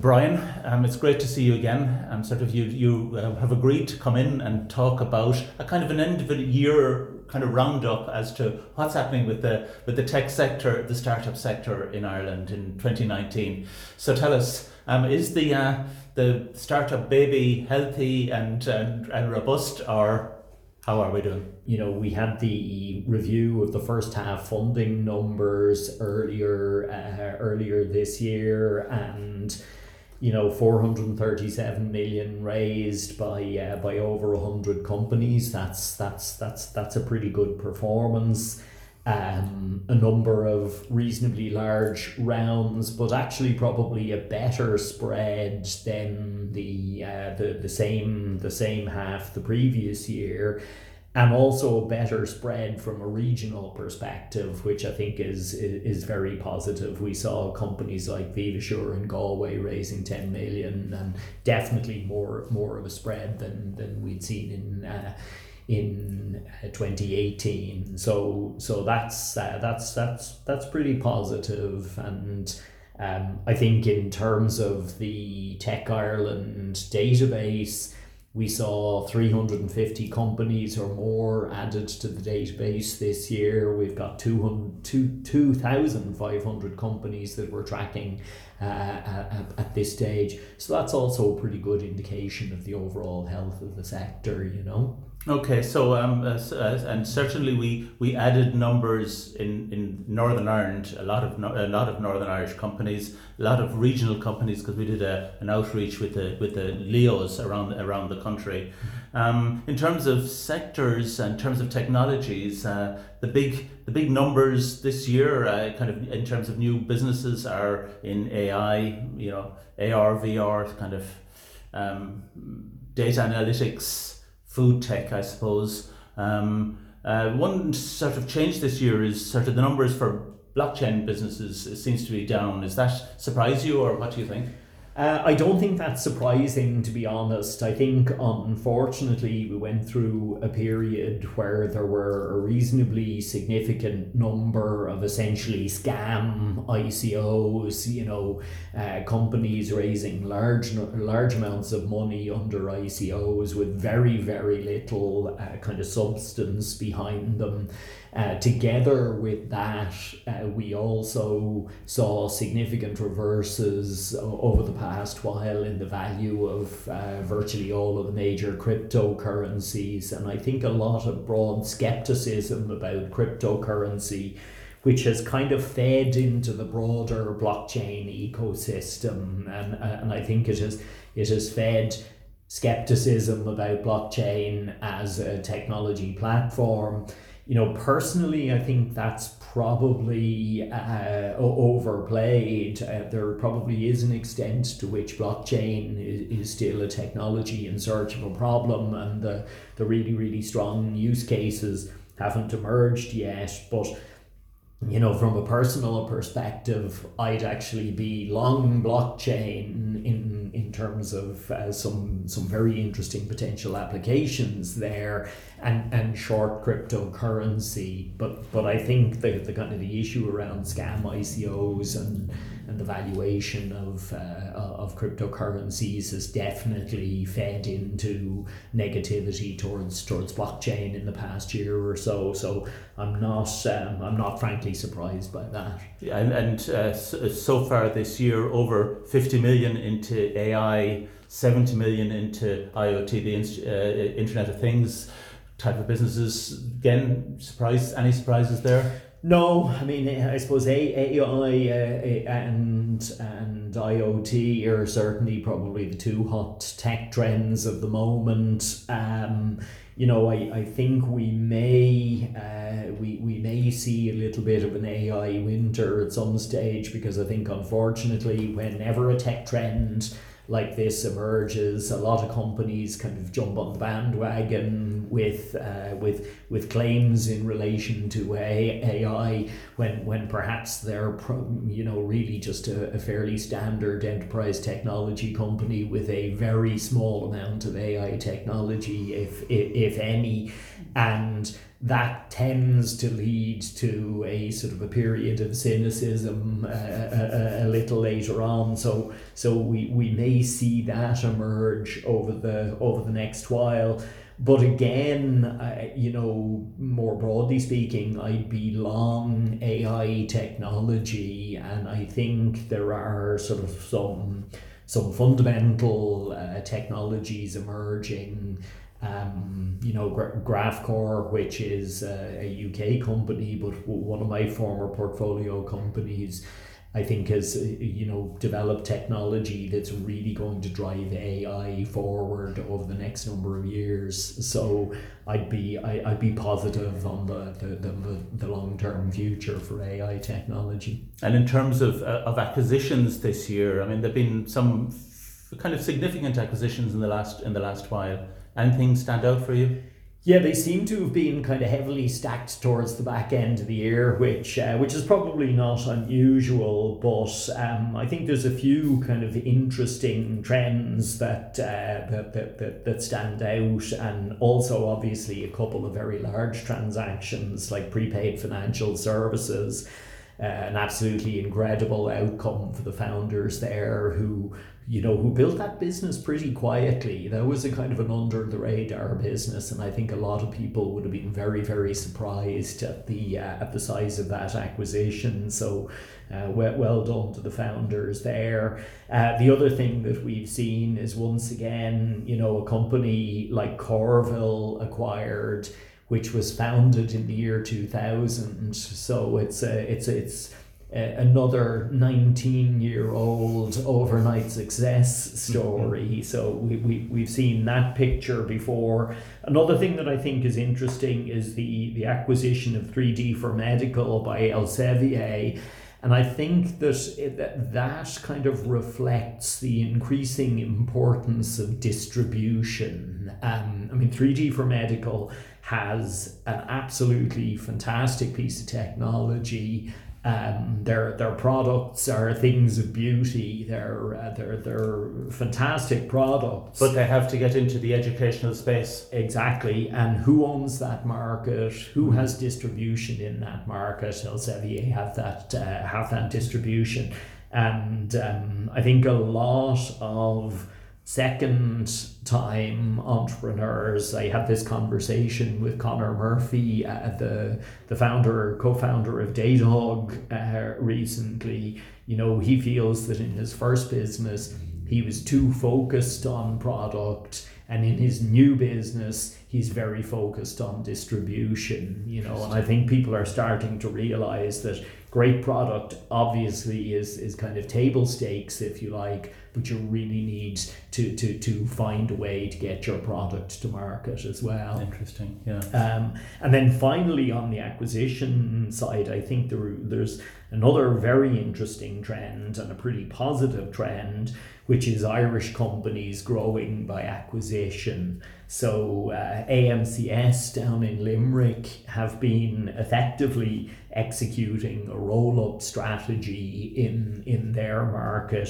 Brian, um, it's great to see you again. Um, sort of you you uh, have agreed to come in and talk about a kind of an end of the year kind of roundup as to what's happening with the with the tech sector, the startup sector in Ireland in 2019. So tell us, um, is the uh, the startup baby healthy and, and and robust, or how are we doing? You know, we had the review of the first half funding numbers earlier uh, earlier this year, and you know, 437 million raised by uh, by over 100 companies. That's that's that's that's a pretty good performance. Um, a number of reasonably large rounds, but actually probably a better spread than the uh, the the same the same half the previous year and also a better spread from a regional perspective, which I think is, is, very positive. We saw companies like Vivasure and Galway raising 10 million and definitely more more of a spread than, than we'd seen in uh, in uh, 2018. So so that's uh, that's that's that's pretty positive and um, I think in terms of the Tech Ireland database, we saw 350 companies or more added to the database this year. We've got 2,500 companies that we're tracking uh, at, at this stage. So that's also a pretty good indication of the overall health of the sector, you know. Okay, so um, uh, uh, and certainly we, we added numbers in, in Northern Ireland, a lot of a lot of Northern Irish companies, a lot of regional companies, because we did a, an outreach with the with the Leos around around the country. Um, in terms of sectors and terms of technologies, uh, the big the big numbers this year, uh, kind of in terms of new businesses, are in AI, you know, AR, VR, kind of um, data analytics food tech, I suppose. Um, uh, one sort of change this year is sort of the numbers for blockchain businesses seems to be down. Does that surprise you, or what do you think? Uh, I don't think that's surprising, to be honest. I think, unfortunately, we went through a period where there were a reasonably significant number of essentially scam ICOs, you know, uh, companies raising large large amounts of money under ICOs with very, very little uh, kind of substance behind them. Uh, together with that, uh, we also saw significant reverses over the past while in the value of uh, virtually all of the major cryptocurrencies. And I think a lot of broad skepticism about cryptocurrency which has kind of fed into the broader blockchain ecosystem and, and I think it has it has fed skepticism about blockchain as a technology platform you know, personally, I think that's probably uh, overplayed. Uh, there probably is an extent to which blockchain is, is still a technology in search of a problem, and the, the really, really strong use cases haven't emerged yet. But you know, from a personal perspective, I'd actually be long blockchain in in terms of uh, some some very interesting potential applications there, and and short cryptocurrency. But but I think the the kind of the issue around scam ICOs and and the valuation of, uh, of cryptocurrencies has definitely fed into negativity towards towards blockchain in the past year or so. So I'm not um, I'm not frankly surprised by that. Yeah, and, and uh, so far this year, over 50 million into AI, 70 million into IoT, the uh, Internet of Things type of businesses. Again, surprise? Any surprises there? No, I mean I suppose AI and and IoT are certainly probably the two hot tech trends of the moment. Um, you know, I, I think we may uh, we, we may see a little bit of an AI winter at some stage because I think unfortunately whenever a tech trend like this emerges, a lot of companies kind of jump on the bandwagon with uh, with with claims in relation to AI when when perhaps they're you know really just a, a fairly standard enterprise technology company with a very small amount of AI technology, if if, if any. and that tends to lead to a sort of a period of cynicism uh, a, a, a, little later on. So so we, we may see that emerge over the over the next while. But again, uh, you know, more broadly speaking, I'd be long AI technology, and I think there are sort of some some fundamental uh, technologies emerging um, you know, Gra- Graphcore, which is uh, a UK company, but one of my former portfolio companies, I think has uh, you know developed technology that's really going to drive AI forward over the next number of years. So I'd be I, I'd be positive on the the, the, the long term future for AI technology. And in terms of uh, of acquisitions this year, I mean there've been some kind of significant acquisitions in the last in the last while. Anything stand out for you? Yeah, they seem to have been kind of heavily stacked towards the back end of the year, which uh, which is probably not unusual. But um, I think there's a few kind of interesting trends that, uh, that, that, that that stand out, and also obviously a couple of very large transactions like prepaid financial services. Uh, an absolutely incredible outcome for the founders there who you know, who built that business pretty quietly. That was a kind of an under the radar business, and I think a lot of people would have been very, very surprised at the uh, at the size of that acquisition. So, uh, well, well done to the founders there. Uh, the other thing that we've seen is once again, you know, a company like Corvil acquired, which was founded in the year two thousand. So it's a, it's a, it's uh, another 19 year old overnight success story. Mm-hmm. So we, we, we've seen that picture before. Another thing that I think is interesting is the, the acquisition of 3D4Medical by Elsevier. And I think that it, that kind of reflects the increasing importance of distribution. Um, I mean, 3D4Medical has an absolutely fantastic piece of technology um, their their products are things of beauty. They're uh, they're they're fantastic products. But they have to get into the educational space. Exactly. And who owns that market? Who mm. has distribution in that market? Elsevier have that uh, have that distribution, and um, I think a lot of second time entrepreneurs. I had this conversation with Conor Murphy, uh, the the founder, co-founder of Datahug, uh, recently. You know, he feels that in his first business he was too focused on product, and in his new business he's very focused on distribution. You know, and I think people are starting to realize that great product obviously is is kind of table stakes, if you like but you really need to, to, to find a way to get your product to market as well. Interesting, yeah. Um, and then finally, on the acquisition side, I think there, there's another very interesting trend and a pretty positive trend, which is Irish companies growing by acquisition. So uh, AMCS down in Limerick have been effectively executing a roll up strategy in, in their market.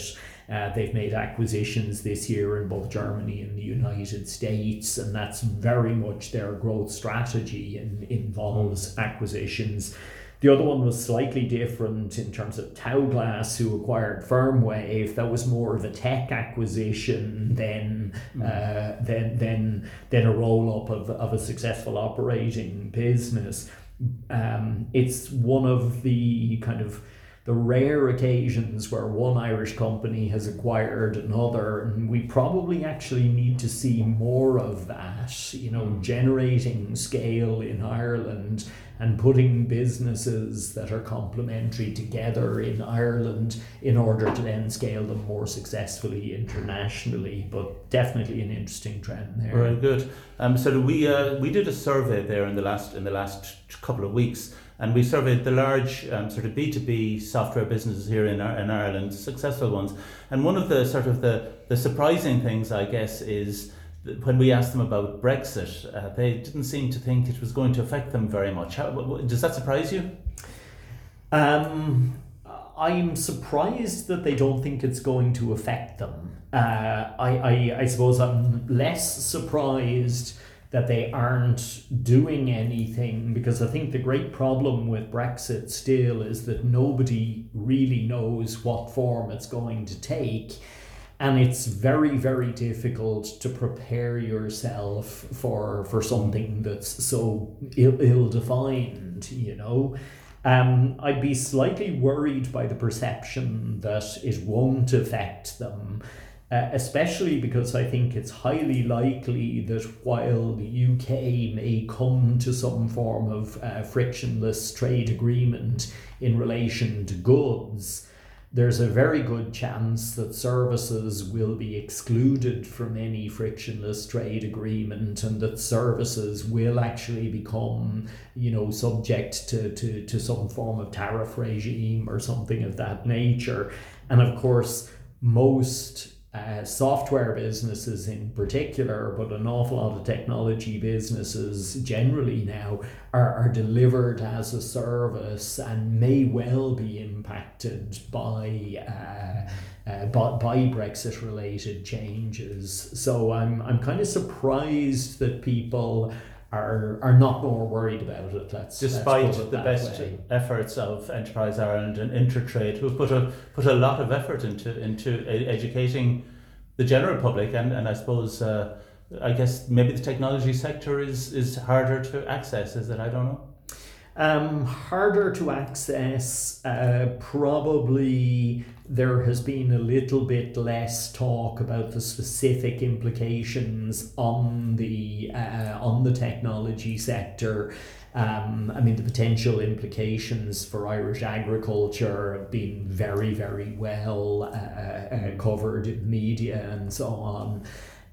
Uh, they've made acquisitions this year in both Germany and the United States, and that's very much their growth strategy and involves acquisitions. The other one was slightly different in terms of Taoglas, who acquired Firmwave. That was more of a tech acquisition than mm. uh, than than than a roll up of, of a successful operating business. Um, it's one of the kind of the rare occasions where one Irish company has acquired another, and we probably actually need to see more of that, you know, mm. generating scale in Ireland and putting businesses that are complementary together in Ireland in order to then scale them more successfully internationally. But definitely an interesting trend there. Very good. Um, so we uh, we did a survey there in the last in the last couple of weeks and we surveyed the large um, sort of B2B software businesses here in, in Ireland, successful ones. And one of the sort of the, the surprising things, I guess, is when we asked them about Brexit, uh, they didn't seem to think it was going to affect them very much. How, does that surprise you? Um, I'm surprised that they don't think it's going to affect them. Uh, I, I, I suppose I'm less surprised that they aren't doing anything because I think the great problem with Brexit still is that nobody really knows what form it's going to take. And it's very, very difficult to prepare yourself for for something that's so ill, ill defined, you know. Um, I'd be slightly worried by the perception that it won't affect them uh, especially because I think it's highly likely that while the UK may come to some form of uh, frictionless trade agreement in relation to goods, there's a very good chance that services will be excluded from any frictionless trade agreement and that services will actually become you know subject to, to, to some form of tariff regime or something of that nature. And of course most uh, software businesses in particular, but an awful lot of technology businesses generally now are, are delivered as a service and may well be impacted by. Uh, uh, by, by Brexit related changes. So I'm, I'm kind of surprised that people are are not more worried about it. Let's despite let's it the best way. efforts of Enterprise Ireland and Intertrade, who put a put a lot of effort into into educating the general public, and and I suppose. Uh, I guess maybe the technology sector is, is harder to access, is it? I don't know. Um, harder to access, uh, probably there has been a little bit less talk about the specific implications on the uh, on the technology sector. Um, I mean, the potential implications for Irish agriculture have been very, very well uh, uh, covered in media and so on.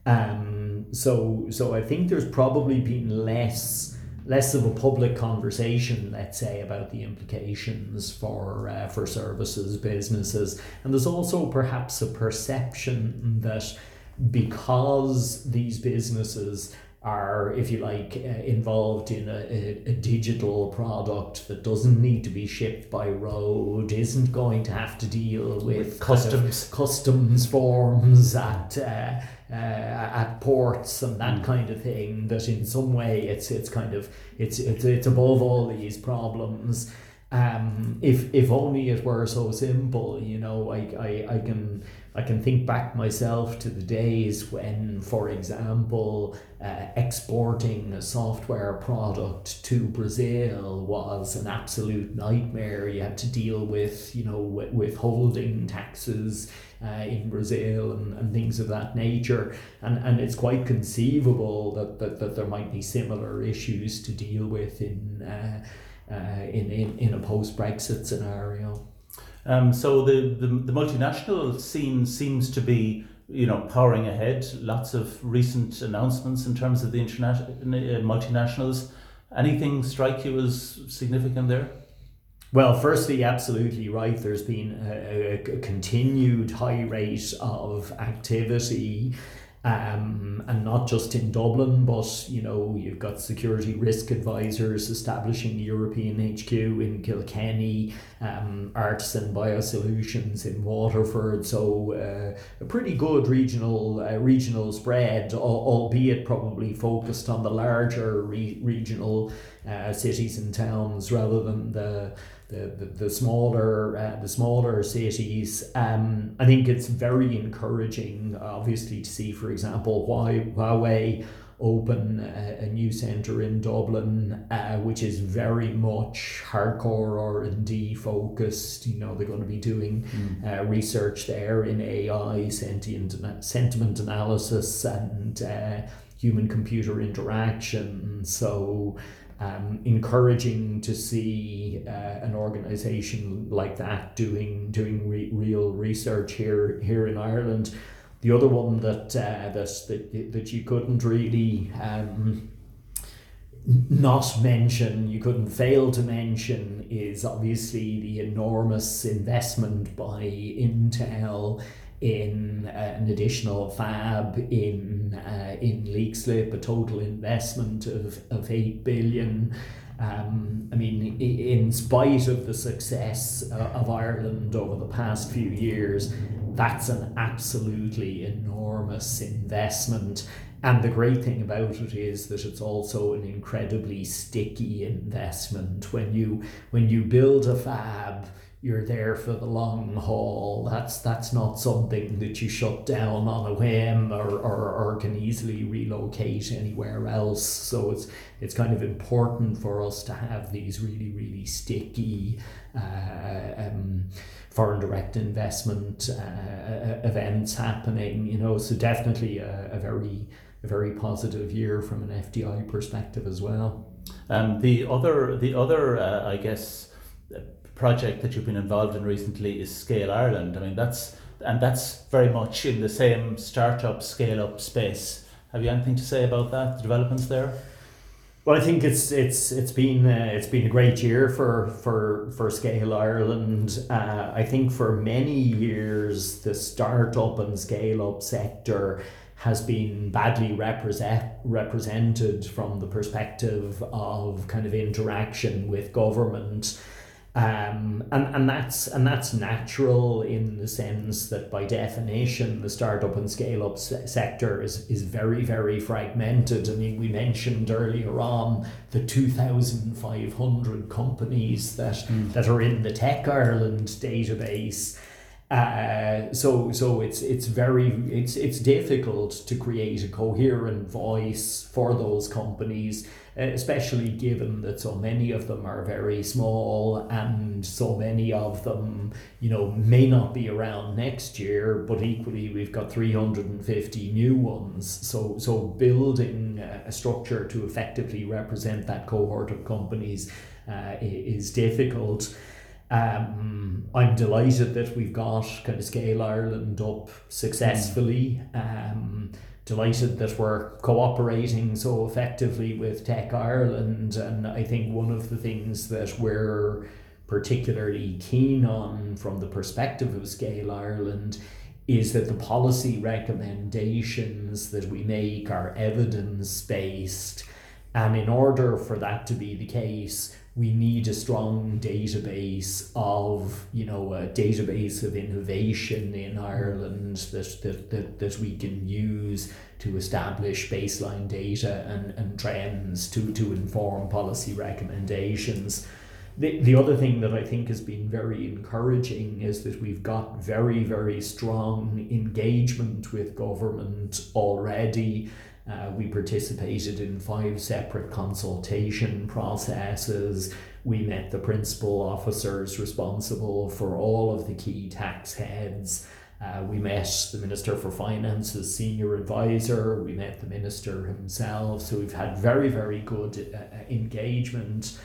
Um, so, so I think there's probably been less less of a public conversation, let's say, about the implications for uh, for services businesses, and there's also perhaps a perception that because these businesses are, if you like, uh, involved in a, a, digital product that doesn't need to be shipped by road, isn't going to have to deal with, with customs kind of customs forms at uh, uh, at ports and that mm. kind of thing. That in some way it's it's kind of it's it's it's above all these problems. Um, if if only it were so simple, you know, I, I, I can I can think back myself to the days when, for example, uh, exporting a software product to Brazil was an absolute nightmare. You had to deal with, you know, withholding taxes uh, in Brazil and, and things of that nature. And, and it's quite conceivable that, that, that there might be similar issues to deal with in, uh, uh, in, in, in a post Brexit scenario. Um, so the, the, the multinational scene seems to be you know powering ahead. Lots of recent announcements in terms of the international uh, multinationals. Anything strike you as significant there? Well, firstly, absolutely right. There's been a, a continued high rate of activity um, and not just in Dublin, but you know you've got security risk advisors establishing European HQ in Kilkenny, um, Artisan Biosolutions in Waterford. So uh, a pretty good regional uh, regional spread, albeit probably focused on the larger re- regional uh, cities and towns rather than the the, the, the smaller uh, the smaller cities. Um, I think it's very encouraging, obviously, to see, for example, why Huawei open a, a new centre in Dublin, uh, which is very much hardcore R and D focused. You know, they're going to be doing mm. uh, research there in AI, sentient sentiment analysis, and uh, human computer interaction. So um, encouraging to see uh, an organization like that doing doing re- real research here here in Ireland. The other one that uh, that, that that you couldn't really um, not mention, you couldn't fail to mention, is obviously the enormous investment by Intel in uh, an additional fab in uh, in Leixlip, a total investment of, of eight billion. Um, I mean, in spite of the success uh, of Ireland over the past few years, that's an absolutely enormous investment. And the great thing about it is that it's also an incredibly sticky investment. When you when you build a fab, you're there for the long haul. That's that's not something that you shut down on a whim or, or, or can easily relocate anywhere else. So it's it's kind of important for us to have these really really sticky uh, um, foreign direct investment uh, events happening. You know, so definitely a, a very a very positive year from an FDI perspective as well. Um, the other the other uh, I guess project that you've been involved in recently is Scale Ireland. I mean, that's and that's very much in the same startup scale up space. Have you anything to say about that? The developments there? Well, I think it's it's it's been uh, it's been a great year for for for Scale Ireland. Uh, I think for many years the startup and scale up sector has been badly represent, represented from the perspective of kind of interaction with government um, and, and that's and that's natural in the sense that by definition the startup and scale up se- sector is, is very very fragmented. I mean we mentioned earlier on the two thousand five hundred companies that mm. that are in the Tech Ireland database. Uh, so so it's it's very it's it's difficult to create a coherent voice for those companies especially given that so many of them are very small and so many of them, you know, may not be around next year, but equally we've got 350 new ones. So, so building a structure to effectively represent that cohort of companies uh, is difficult. Um, I'm delighted that we've got kind of Scale Ireland up successfully. Um, delighted that we're cooperating so effectively with Tech Ireland. And I think one of the things that we're particularly keen on from the perspective of Scale Ireland is that the policy recommendations that we make are evidence based. And in order for that to be the case, we need a strong database of, you know, a database of innovation in Ireland that, that, that, that we can use to establish baseline data and, and trends to, to inform policy recommendations. The, the other thing that I think has been very encouraging is that we've got very, very strong engagement with government already uh, we participated in five separate consultation processes. We met the principal officers responsible for all of the key tax heads. Uh, we met the Minister for Finance's senior advisor. We met the Minister himself. So we've had very, very good uh, uh engagement.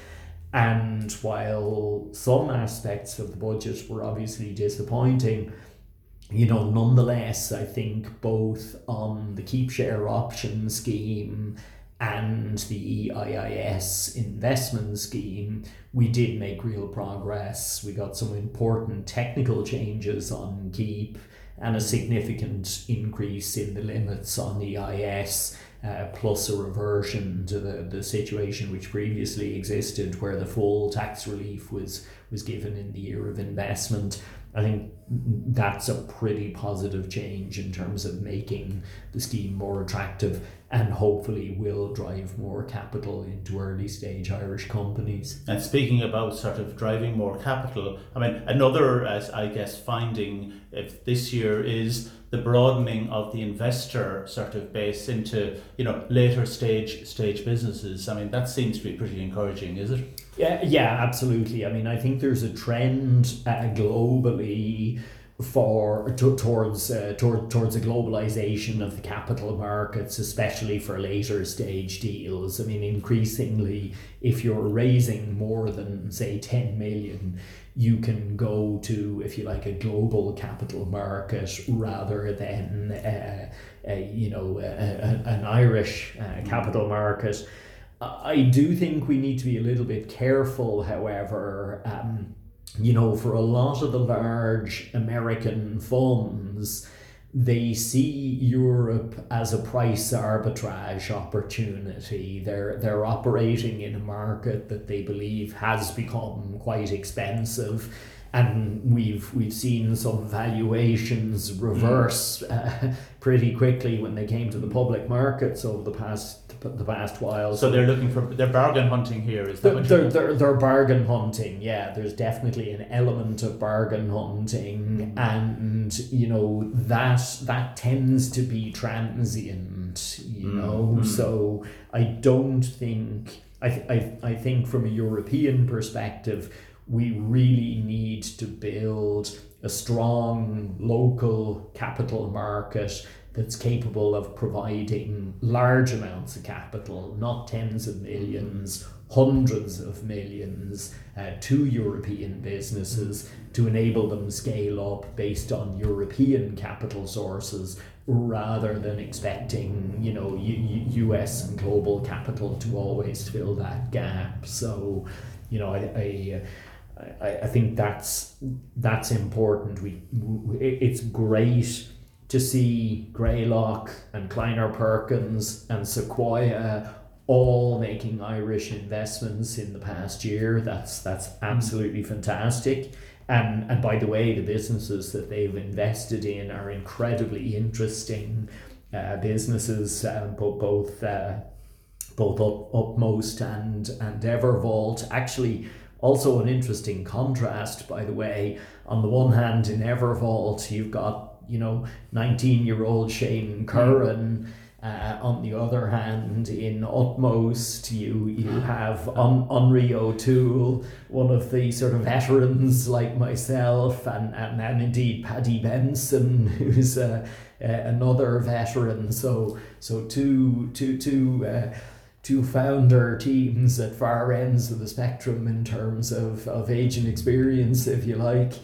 And while some aspects of the budget were obviously disappointing, you know, nonetheless, I think both on the keep share option scheme and the EIIS investment scheme, we did make real progress. We got some important technical changes on keep and a significant increase in the limits on EIS. Uh, plus a reversion to the, the situation which previously existed where the full tax relief was was given in the year of investment I think that's a pretty positive change in terms of making the scheme more attractive and hopefully will drive more capital into early stage Irish companies. And speaking about sort of driving more capital, I mean, another, as I guess, finding if this year is the broadening of the investor sort of base into you know later stage stage businesses. I mean, that seems to be pretty encouraging, is it? Yeah, yeah, absolutely. I mean, I think there's a trend uh, globally for to, towards uh, toward, towards a globalization of the capital markets, especially for later stage deals. I mean, increasingly, if you're raising more than say ten million, you can go to, if you like, a global capital market rather than uh, a, you know a, a, an Irish uh, capital market. I do think we need to be a little bit careful, however. Um, you know, for a lot of the large American funds, they see Europe as a price arbitrage opportunity. They're they're operating in a market that they believe has become quite expensive and we've we've seen some valuations reverse uh, pretty quickly when they came to the public markets over the past the past while. So they're looking for they're bargain hunting here. Is that they're, what they're, they're, they're bargain hunting? Yeah, there's definitely an element of bargain hunting, and you know that that tends to be transient. You know, Mm. so I don't think I, th- I I think from a European perspective we really need to build a strong local capital market that's capable of providing large amounts of capital, not tens of millions, hundreds of millions, uh, to European businesses to enable them scale up based on European capital sources rather than expecting, you know, U- US and global capital to always fill that gap. So, you know, I, I I, I think that's that's important. We, we it's great to see Greylock and Kleiner Perkins and Sequoia all making Irish investments in the past year. That's that's absolutely fantastic. And and by the way, the businesses that they've invested in are incredibly interesting uh, businesses, uh, both both uh, both up, Utmost and and Evervault. Actually, also an interesting contrast, by the way. On the one hand, in Evervault, you've got you know nineteen year old Shane Curran. Uh, on the other hand, in Utmost, you you have Un- Henri O'Toole, one of the sort of veterans like myself, and, and, and indeed Paddy Benson, who's uh, uh, another veteran. So so two two two. Two founder teams at far ends of the spectrum in terms of, of age and experience, if you like.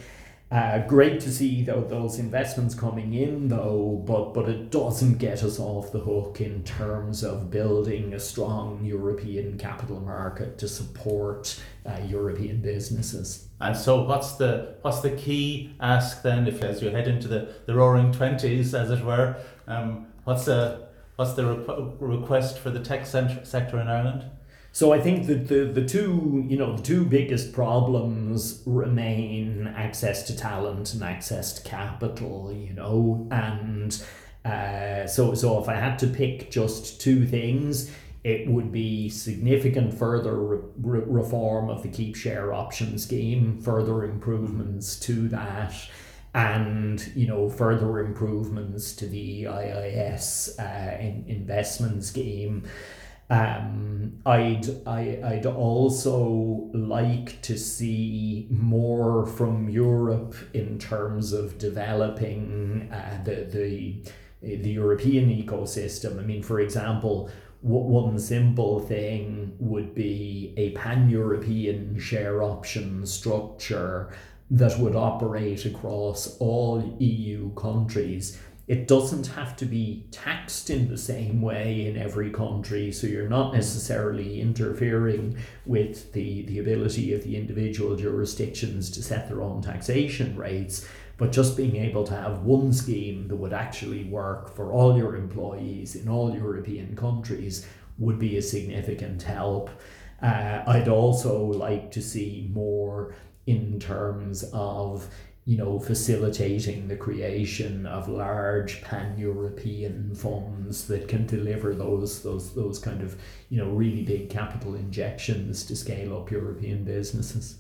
Uh, great to see though those investments coming in though, but but it doesn't get us off the hook in terms of building a strong European capital market to support uh, European businesses. And so, what's the what's the key ask then? If as you head into the, the roaring twenties, as it were, um, what's the what's the re- request for the tech cent- sector in Ireland? So I think that the, the two you know the two biggest problems remain access to talent and access to capital. You know, and uh, so so if I had to pick just two things, it would be significant further re- re- reform of the keep share option scheme, further improvements to that and you know further improvements to the IIS uh, in investment scheme. Um, I'd I, I'd also like to see more from Europe in terms of developing uh, the the the European ecosystem. I mean, for example, one simple thing would be a pan European share option structure that would operate across all EU countries. It doesn't have to be taxed in the same way in every country, so you're not necessarily interfering with the, the ability of the individual jurisdictions to set their own taxation rates, but just being able to have one scheme that would actually work for all your employees in all European countries would be a significant help. Uh, I'd also like to see more in terms of you know facilitating the creation of large pan-European funds that can deliver those those those kind of you know really big capital injections to scale up European businesses.